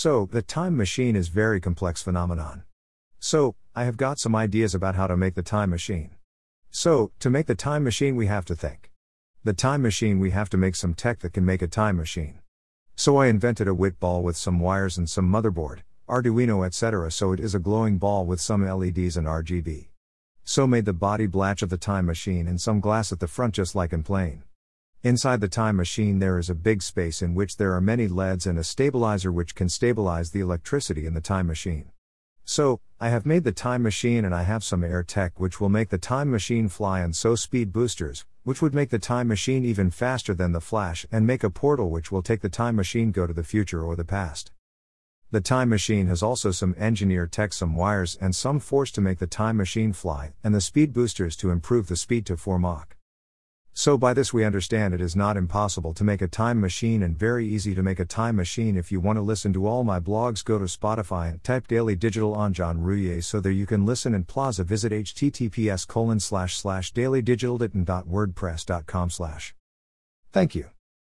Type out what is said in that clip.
So, the time machine is very complex phenomenon. So, I have got some ideas about how to make the time machine. So, to make the time machine we have to think. The time machine we have to make some tech that can make a time machine. So I invented a wit ball with some wires and some motherboard, Arduino etc. so it is a glowing ball with some LEDs and RGB. So made the body blatch of the time machine and some glass at the front just like in plane. Inside the time machine, there is a big space in which there are many LEDs and a stabilizer which can stabilize the electricity in the time machine. So, I have made the time machine and I have some air tech which will make the time machine fly and so speed boosters, which would make the time machine even faster than the flash and make a portal which will take the time machine go to the future or the past. The time machine has also some engineer tech, some wires and some force to make the time machine fly, and the speed boosters to improve the speed to 4 Mach. So, by this, we understand it is not impossible to make a time machine and very easy to make a time machine. If you want to listen to all my blogs, go to Spotify and type Daily Digital on John Rouye so there you can listen. And Plaza visit https colon slash slash dailydigital.wordpress.com slash. Thank you.